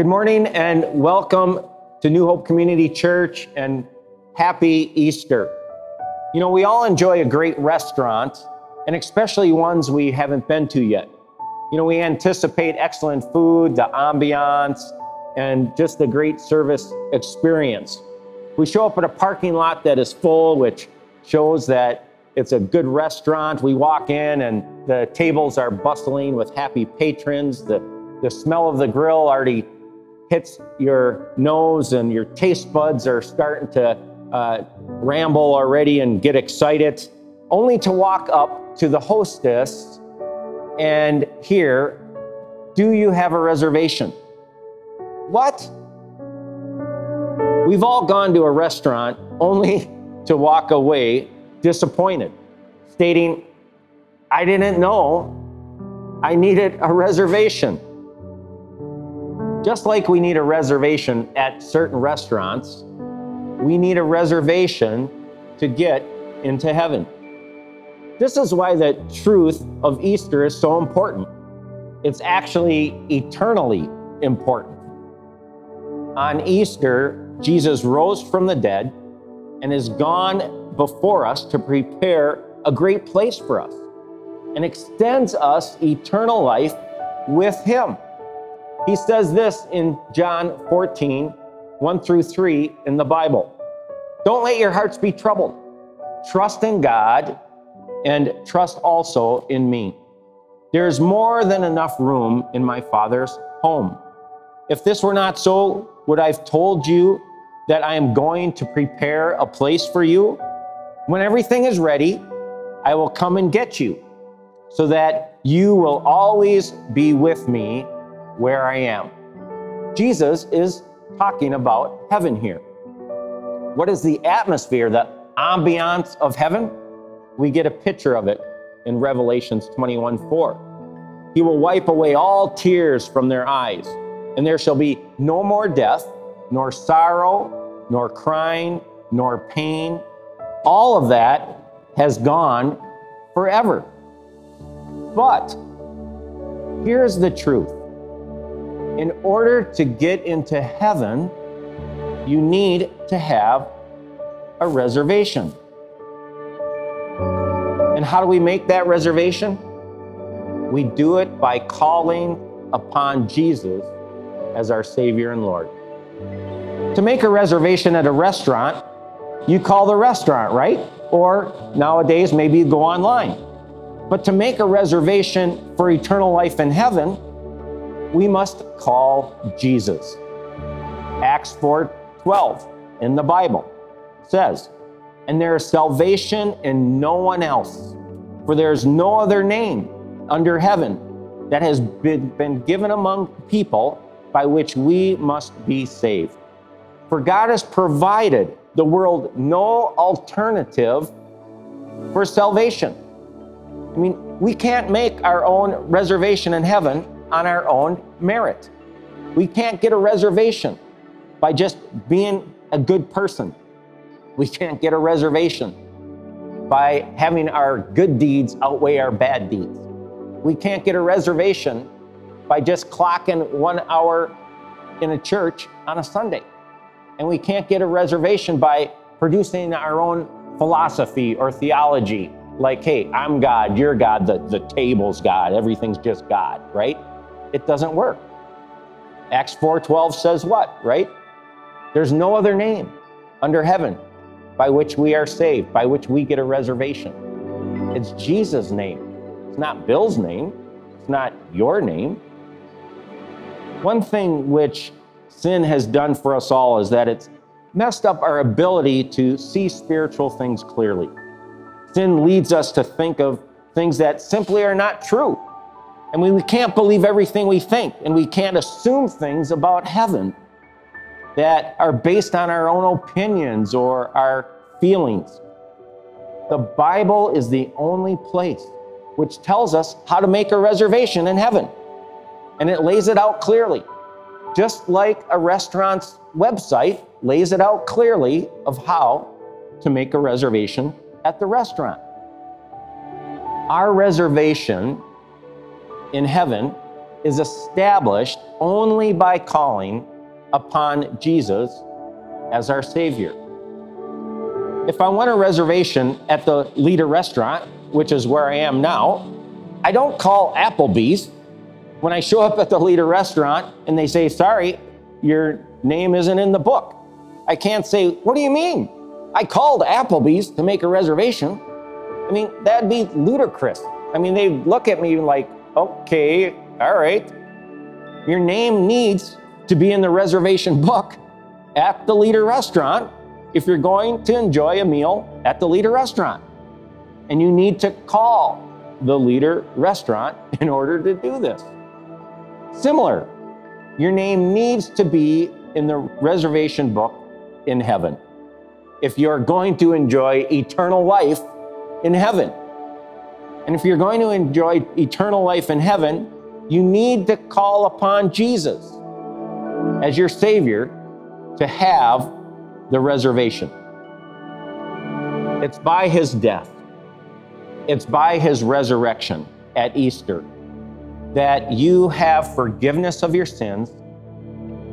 Good morning and welcome to New Hope Community Church and happy Easter. You know, we all enjoy a great restaurant and especially ones we haven't been to yet. You know, we anticipate excellent food, the ambiance, and just a great service experience. We show up at a parking lot that is full, which shows that it's a good restaurant. We walk in and the tables are bustling with happy patrons. The, the smell of the grill already hits your nose and your taste buds are starting to uh, ramble already and get excited, only to walk up to the hostess and hear, Do you have a reservation? What? We've all gone to a restaurant only to walk away disappointed, stating, I didn't know I needed a reservation. Just like we need a reservation at certain restaurants, we need a reservation to get into heaven. This is why the truth of Easter is so important. It's actually eternally important. On Easter, Jesus rose from the dead and is gone before us to prepare a great place for us and extends us eternal life with Him. He says this in John 14, 1 through 3 in the Bible. Don't let your hearts be troubled. Trust in God and trust also in me. There is more than enough room in my Father's home. If this were not so, would I have told you that I am going to prepare a place for you? When everything is ready, I will come and get you, so that you will always be with me where I am. Jesus is talking about heaven here. What is the atmosphere, the ambiance of heaven? we get a picture of it in Revelations 21 4. He will wipe away all tears from their eyes, and there shall be no more death, nor sorrow, nor crying, nor pain. All of that has gone forever. But here's the truth in order to get into heaven, you need to have a reservation. And how do we make that reservation? We do it by calling upon Jesus as our Savior and Lord. To make a reservation at a restaurant, you call the restaurant, right? Or nowadays, maybe you go online. But to make a reservation for eternal life in heaven, we must call Jesus. Acts 4 12 in the Bible says, and there is salvation in no one else. For there is no other name under heaven that has been, been given among people by which we must be saved. For God has provided the world no alternative for salvation. I mean, we can't make our own reservation in heaven on our own merit. We can't get a reservation by just being a good person. We can't get a reservation by having our good deeds outweigh our bad deeds. We can't get a reservation by just clocking one hour in a church on a Sunday. And we can't get a reservation by producing our own philosophy or theology like, hey, I'm God, you're God, the, the table's God, everything's just God, right? It doesn't work. Acts 4:12 says what, right? There's no other name under heaven by which we are saved, by which we get a reservation. It's Jesus' name. It's not Bill's name. It's not your name. One thing which sin has done for us all is that it's messed up our ability to see spiritual things clearly. Sin leads us to think of things that simply are not true. And we, can't believe everything we think, and we can't assume things about heaven that are based on our own opinions or our feelings. The Bible is the only place which tells us how to make a reservation in heaven. And it lays it out clearly. Just like a restaurant's website lays it out clearly of how to make a reservation at the restaurant. Our reservation in heaven is established only by calling upon Jesus as our Savior. If I want a reservation at the Leader restaurant, which is where I am now, I don't call Applebee's when I show up at the Leader restaurant and they say, Sorry, your name isn't in the book. I can't say, What do you mean? I called Applebee's to make a reservation. I mean, that'd be ludicrous. I mean, they look at me like, Okay, all right. Your name needs to be in the reservation book at the Leader restaurant if you're going to enjoy a meal at the Leader restaurant. And you need to call the Leader restaurant in order to do this. Similar, your name needs to be in the reservation book in heaven if you're going to enjoy eternal life in heaven. And if you're going to enjoy eternal life in heaven, you need to call upon Jesus as your Savior to have the reservation. It's by His death, it's by His resurrection at Easter that you have forgiveness of your sins,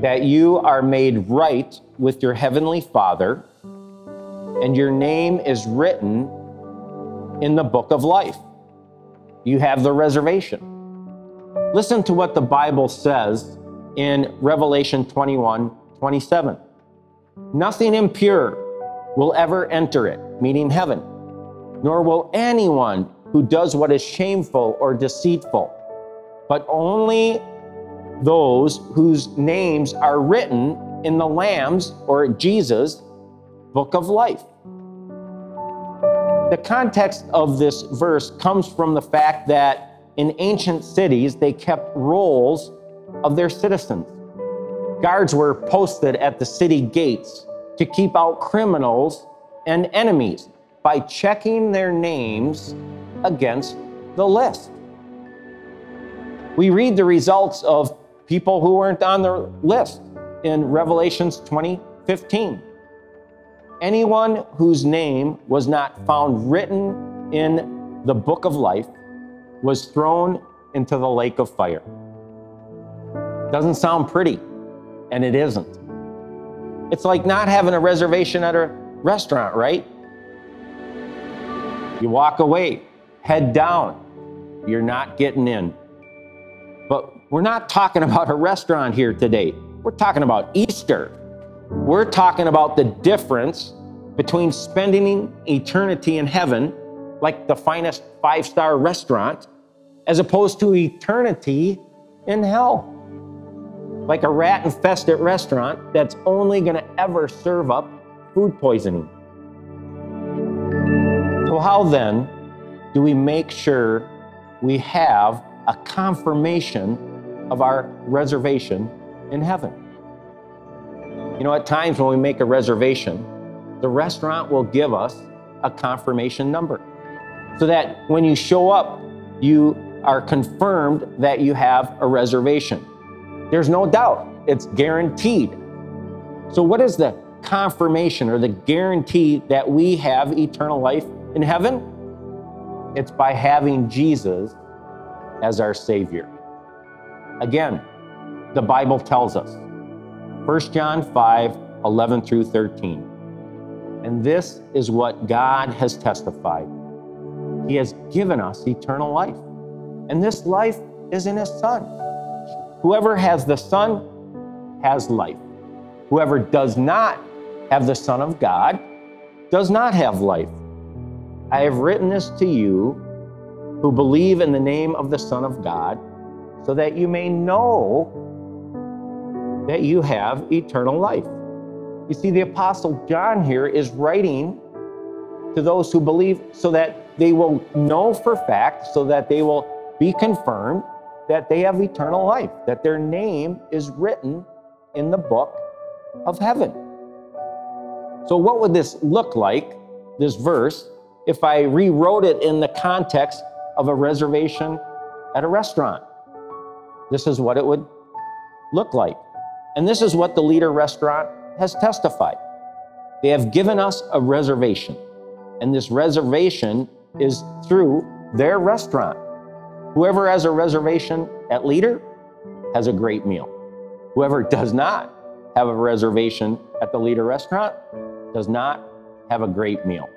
that you are made right with your Heavenly Father, and your name is written in the book of life. You have the reservation. Listen to what the Bible says in Revelation 21 27. Nothing impure will ever enter it, meaning heaven, nor will anyone who does what is shameful or deceitful but only those whose names are written in the Lamb's or Jesus book of life. The context of this verse comes from the fact that in ancient cities they kept rolls of their citizens. Guards were posted at the city gates to keep out criminals and enemies by checking their names against the list we read the results of people who weren't on the list in Revelations 20:15. Anyone whose name was not found written in the book of life was thrown into the lake of fire. Doesn't sound pretty, and it isn't. It's like not having a reservation at a restaurant, right? You walk away, head down, you're not getting in. But we're not talking about a restaurant here today. We're talking about Easter. We're talking about the difference between spending eternity in heaven, like the finest five star restaurant, as opposed to eternity in hell, like a rat infested restaurant that's only going to ever serve up food poisoning. So, how then do we make sure we have a confirmation of our reservation in heaven. You know, at times when we make a reservation, the restaurant will give us a confirmation number so that when you show up, you are confirmed that you have a reservation. There's no doubt, it's guaranteed. So, what is the confirmation or the guarantee that we have eternal life in heaven? It's by having Jesus as our Savior. Again, the Bible tells us 1 John 5 11 through 13. And this is what God has testified He has given us eternal life, and this life is in His Son. Whoever has the Son has life. Whoever does not have the Son of God does not have life. I have written this to you who believe in the name of the Son of God, so that you may know that you have eternal life. You see, the Apostle John here is writing to those who believe so that they will know for fact, so that they will be confirmed that they have eternal life, that their name is written in the book of heaven. So, what would this look like, this verse, if I rewrote it in the context of a reservation at a restaurant. This is what it would look like. And this is what the leader restaurant has testified. They have given us a reservation, and this reservation is through their restaurant. Whoever has a reservation at Leader has a great meal. Whoever does not have a reservation at the Leader restaurant does not have a great meal.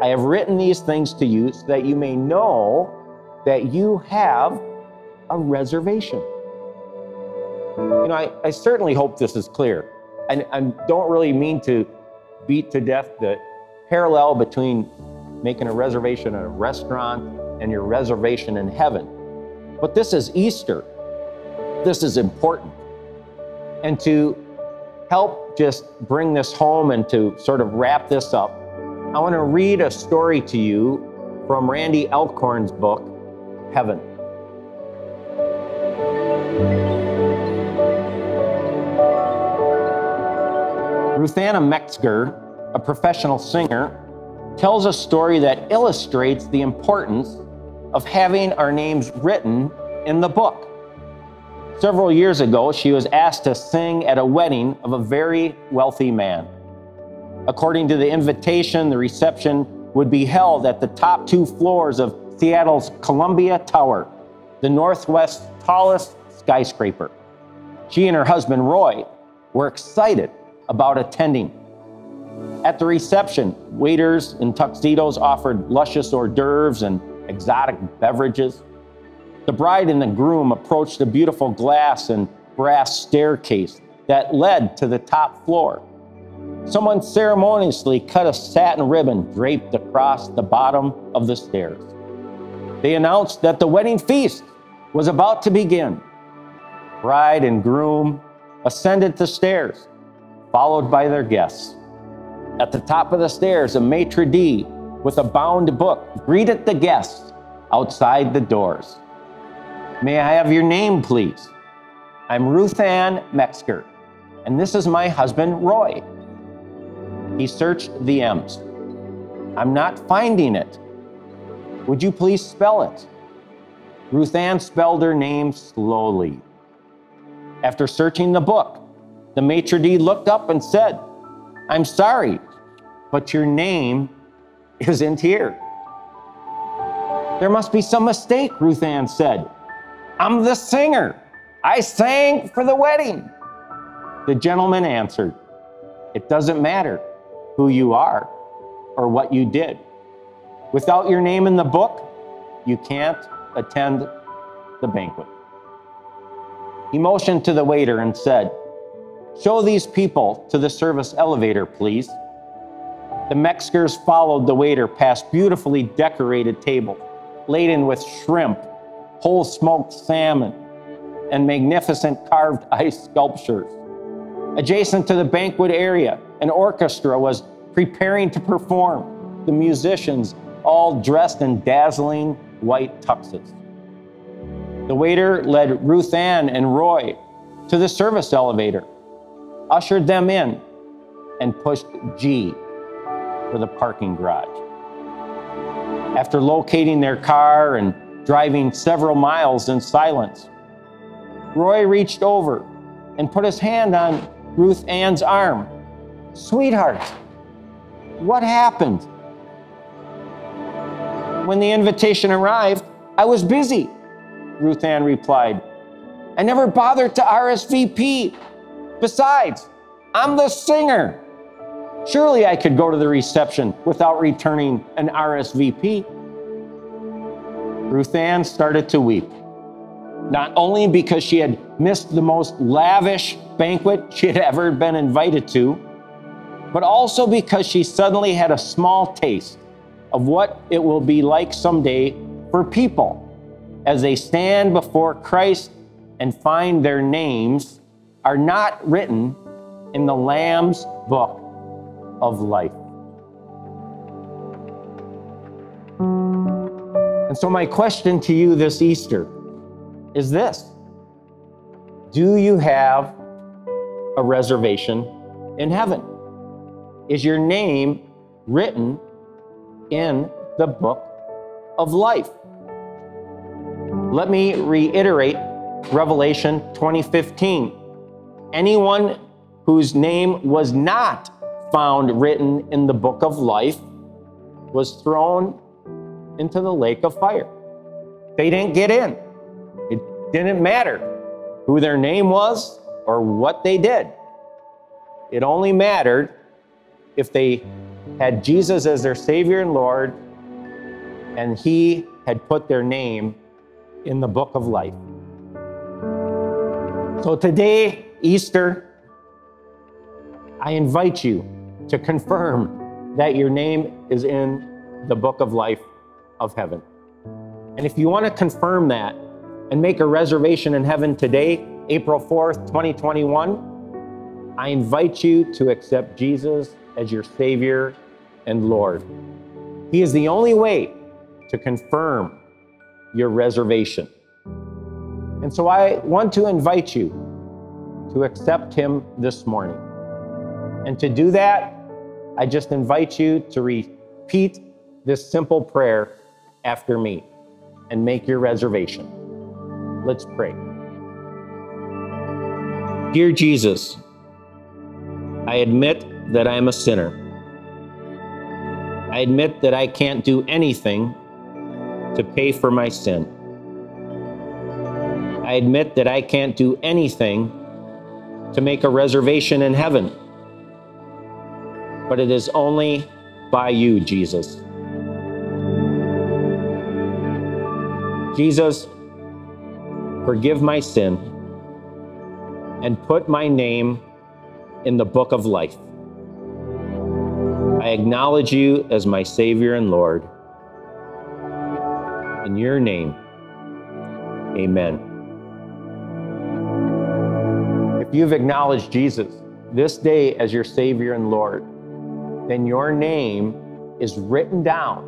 I have written these things to you so that you may know that you have a reservation. You know, I, I certainly hope this is clear. And I don't really mean to beat to death the parallel between making a reservation at a restaurant and your reservation in heaven. But this is Easter. This is important. And to help just bring this home and to sort of wrap this up, I want to read a story to you from Randy Alcorn's book, Heaven. Ruthanna Metzger, a professional singer, tells a story that illustrates the importance of having our names written in the book. Several years ago, she was asked to sing at a wedding of a very wealthy man. According to the invitation, the reception would be held at the top two floors of Seattle's Columbia Tower, the Northwest's tallest skyscraper. She and her husband, Roy, were excited about attending. At the reception, waiters in tuxedos offered luscious hors d'oeuvres and exotic beverages. The bride and the groom approached a beautiful glass and brass staircase that led to the top floor. Someone ceremoniously cut a satin ribbon draped across the bottom of the stairs. They announced that the wedding feast was about to begin. Bride and groom ascended the stairs, followed by their guests. At the top of the stairs, a maitre d' with a bound book greeted the guests outside the doors. May I have your name, please? I'm Ruth Ann Metzger, and this is my husband, Roy. He searched the M's. I'm not finding it. Would you please spell it? Ruth Ann spelled her name slowly. After searching the book, the maitre d' looked up and said, I'm sorry, but your name isn't here. There must be some mistake, Ruth Ann said. I'm the singer. I sang for the wedding. The gentleman answered, It doesn't matter who you are or what you did. Without your name in the book, you can't attend the banquet. He motioned to the waiter and said, Show these people to the service elevator, please. The Metzgers followed the waiter past beautifully decorated tables laden with shrimp, whole smoked salmon, and magnificent carved ice sculptures. Adjacent to the banquet area, an orchestra was preparing to perform, the musicians all dressed in dazzling white tuxes. The waiter led Ruth Ann and Roy to the service elevator, ushered them in, and pushed G for the parking garage. After locating their car and driving several miles in silence, Roy reached over and put his hand on Ruth Ann's arm. Sweetheart, what happened? When the invitation arrived, I was busy, Ruth Ann replied. I never bothered to RSVP. Besides, I'm the singer. Surely I could go to the reception without returning an RSVP. Ruth Ann started to weep, not only because she had missed the most lavish banquet she had ever been invited to, but also because she suddenly had a small taste of what it will be like someday for people as they stand before Christ and find their names are not written in the Lamb's book of life. And so, my question to you this Easter is this Do you have a reservation in heaven? Is your name written in the book of life? Let me reiterate Revelation 2015. Anyone whose name was not found written in the book of life was thrown into the lake of fire. They didn't get in. It didn't matter who their name was or what they did. It only mattered if they had Jesus as their Savior and Lord and He had put their name in the book of life. So today, Easter, I invite you to confirm that your name is in the book of life of heaven. And if you want to confirm that and make a reservation in heaven today, April 4th, 2021, I invite you to accept Jesus as your Savior and Lord. He is the only way to confirm your reservation. And so I want to invite you to accept Him this morning. And to do that, I just invite you to repeat this simple prayer after me and make your reservation. Let's pray. Dear Jesus, I admit that I am a sinner. I admit that I can't do anything to pay for my sin. I admit that I can't do anything to make a reservation in heaven. But it is only by you, Jesus. Jesus, forgive my sin and put my name in the book of life. I acknowledge you as my Savior and Lord. In your name, amen. You've acknowledged Jesus this day as your Savior and Lord, then your name is written down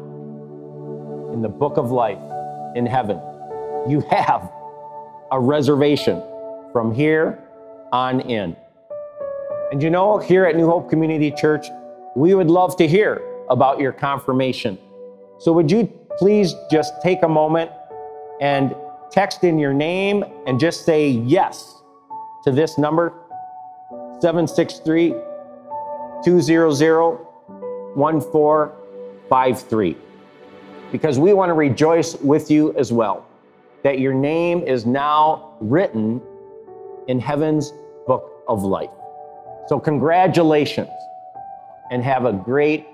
in the book of life in heaven. You have a reservation from here on in. And you know, here at New Hope Community Church, we would love to hear about your confirmation. So, would you please just take a moment and text in your name and just say yes to this number 763 200 1453 because we want to rejoice with you as well that your name is now written in heaven's book of life. So, congratulations and have a great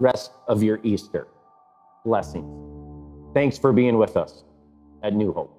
rest of your Easter. Blessings. Thanks for being with us at New Hope.